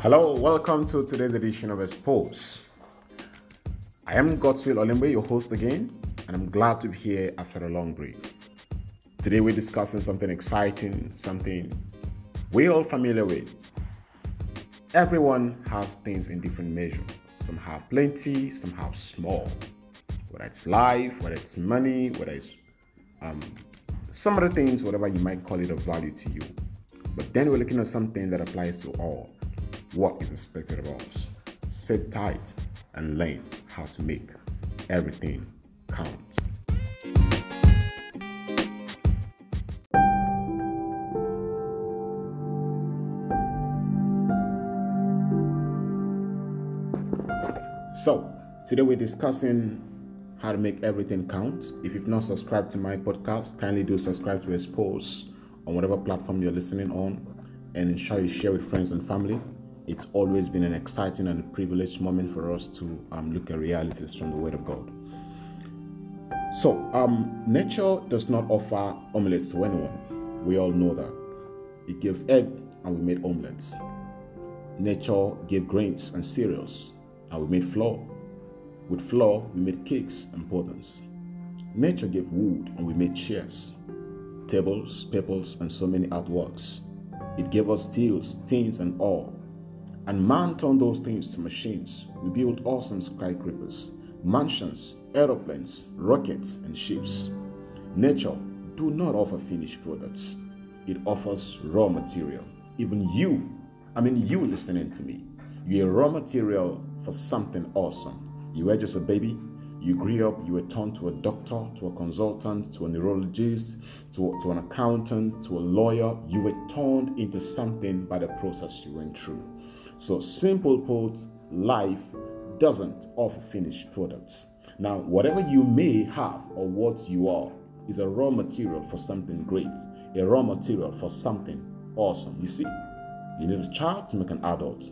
Hello, welcome to today's edition of Expose. I am Godswill Olimbe, your host again, and I'm glad to be here after a long break. Today we're discussing something exciting, something we're all familiar with. Everyone has things in different measure. Some have plenty, some have small. Whether it's life, whether it's money, whether it's um, some other things, whatever you might call it of value to you. But then we're looking at something that applies to all what is expected of us. Sit tight and learn how to make everything count. So, today we're discussing how to make everything count. If you've not subscribed to my podcast, kindly do subscribe to Expose on whatever platform you're listening on and ensure you share with friends and family it's always been an exciting and privileged moment for us to um, look at realities from the Word of God. So, um, nature does not offer omelets to anyone. We all know that. It gave egg and we made omelets. Nature gave grains and cereals and we made flour. With flour, we made cakes and puddings. Nature gave wood and we made chairs, tables, papers, and so many artworks. It gave us steels, tins, and ore and man turned those things to machines. We built awesome skyscrapers, mansions, aeroplanes, rockets, and ships. Nature do not offer finished products. It offers raw material. Even you, I mean you listening to me, you're raw material for something awesome. You were just a baby, you grew up, you were turned to a doctor, to a consultant, to a neurologist, to, to an accountant, to a lawyer. You were turned into something by the process you went through. So, simple put, life doesn't offer finished products. Now, whatever you may have or what you are is a raw material for something great, a raw material for something awesome. You see, you need a child to make an adult.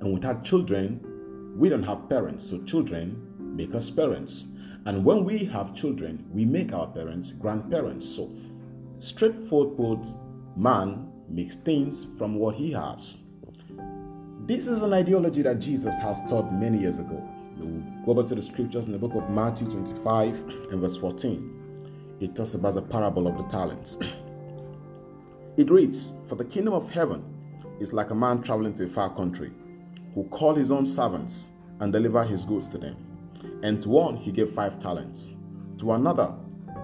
And without children, we don't have parents. So, children make us parents. And when we have children, we make our parents grandparents. So, straightforward man makes things from what he has. This is an ideology that Jesus has taught many years ago. We'll go back to the scriptures in the book of Matthew 25 and verse 14. It talks about the parable of the talents. It reads, For the kingdom of heaven is like a man traveling to a far country, who called his own servants and delivered his goods to them. And to one he gave five talents, to another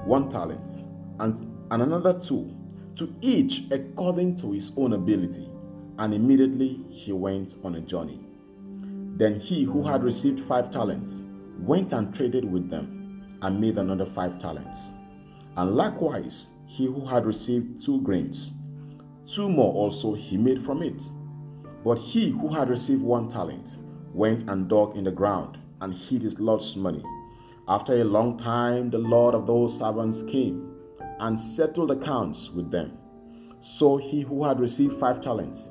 one talent, and, and another two, to each according to his own ability and immediately he went on a journey. Then he who had received five talents went and traded with them and made another five talents. And likewise, he who had received two grains, two more also he made from it. But he who had received one talent went and dug in the ground and hid his Lord's money. After a long time, the Lord of those servants came and settled accounts with them. So he who had received five talents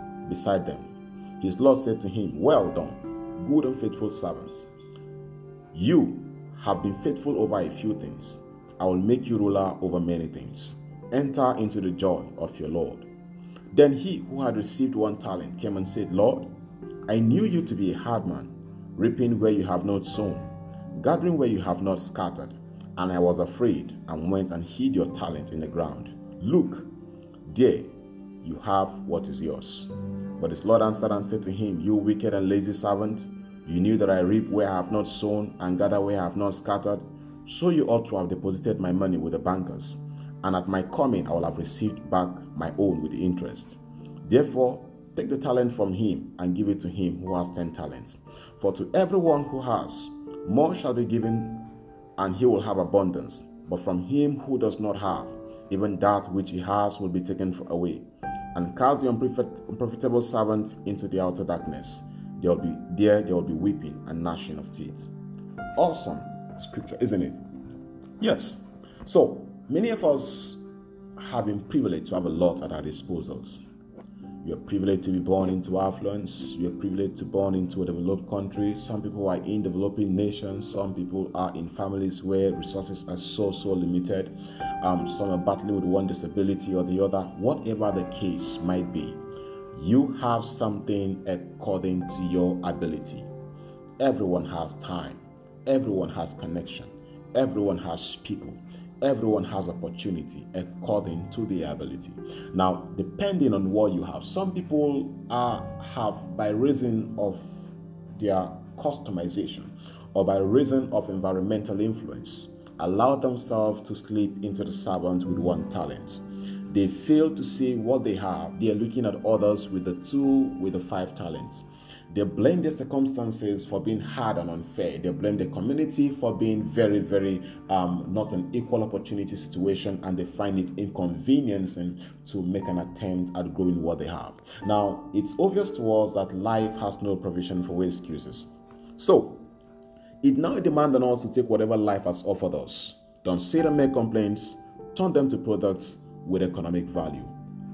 beside them. His Lord said to him, Well done, good and faithful servant. You have been faithful over a few things. I will make you ruler over many things. Enter into the joy of your Lord. Then he who had received one talent came and said, Lord, I knew you to be a hard man, reaping where you have not sown, gathering where you have not scattered. And I was afraid and went and hid your talent in the ground. Look, there you have what is yours. But his Lord answered and said to him, You wicked and lazy servant, you knew that I reap where I have not sown and gather where I have not scattered. So you ought to have deposited my money with the bankers, and at my coming I will have received back my own with interest. Therefore, take the talent from him and give it to him who has ten talents. For to everyone who has, more shall be given, and he will have abundance. But from him who does not have, even that which he has will be taken away and cast the unprofitable servant into the outer darkness. there will be there there will be weeping and gnashing of teeth. Awesome scripture, isn't it? Yes. So many of us have been privileged to have a lot at our disposals. You are privileged to be born into affluence. You are privileged to be born into a developed country. Some people are in developing nations. Some people are in families where resources are so so limited. Um, some are battling with one disability or the other. Whatever the case might be, you have something according to your ability. Everyone has time. Everyone has connection. Everyone has people everyone has opportunity according to their ability. Now, depending on what you have, some people are have by reason of their customization or by reason of environmental influence allow themselves to slip into the servant with one talent. They fail to see what they have. They are looking at others with the two, with the five talents. They blame the circumstances for being hard and unfair. They blame the community for being very, very um, not an equal opportunity situation, and they find it inconveniencing to make an attempt at growing what they have. Now, it's obvious to us that life has no provision for excuses. So, it now demands on us to take whatever life has offered us. Don't sit and make complaints, turn them to products with economic value.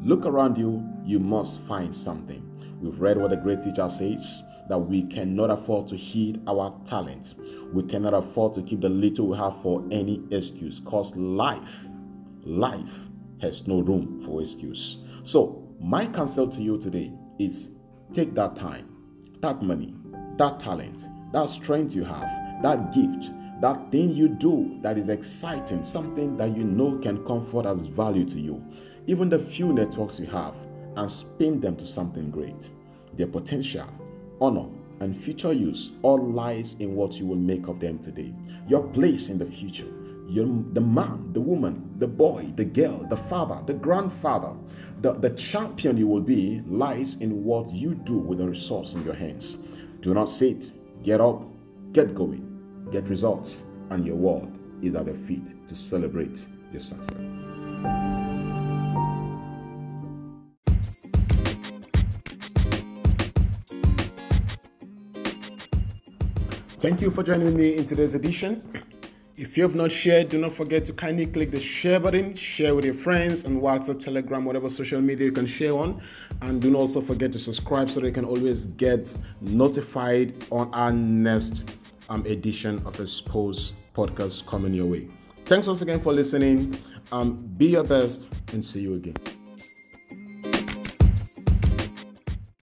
Look around you, you must find something. We've read what the great teacher says that we cannot afford to heed our talents. We cannot afford to keep the little we have for any excuse because life, life has no room for excuse. So, my counsel to you today is take that time, that money, that talent, that strength you have, that gift, that thing you do that is exciting, something that you know can comfort as value to you, even the few networks you have, and spin them to something great. Their potential, honor, and future use all lies in what you will make of them today. Your place in the future, your, the man, the woman, the boy, the girl, the father, the grandfather, the, the champion you will be lies in what you do with the resource in your hands. Do not sit, get up, get going, get results, and your world is at your feet to celebrate your success. Thank you for joining me in today's edition. If you have not shared, do not forget to kindly click the share button, share with your friends on WhatsApp, Telegram, whatever social media you can share on. And do not also forget to subscribe so that you can always get notified on our next um, edition of Expose podcast coming your way. Thanks once again for listening. Um, be your best and see you again.